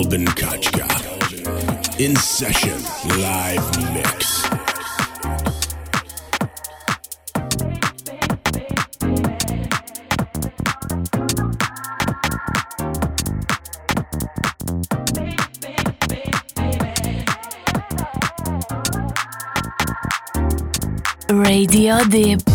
Kelvin Kachka. In session, live mix. Radio Deep.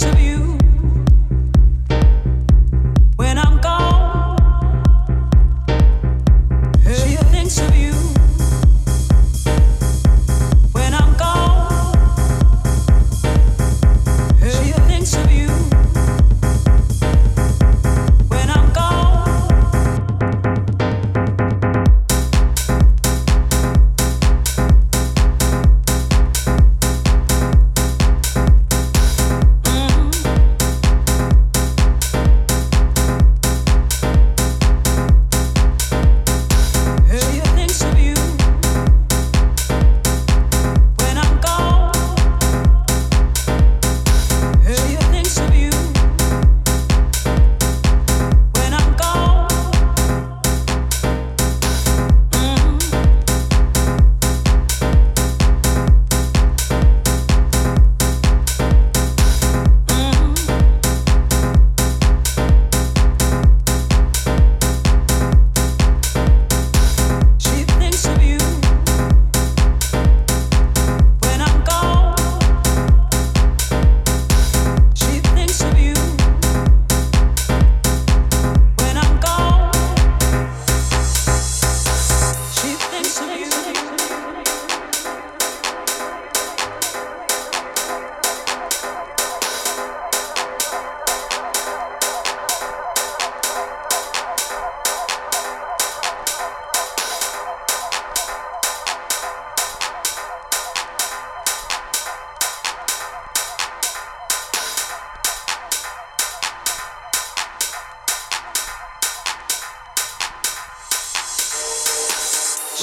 of you.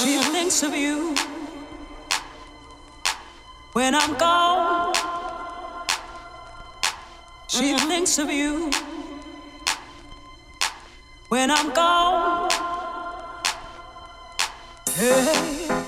She thinks of you when I'm gone. She thinks of you when I'm gone. Hey.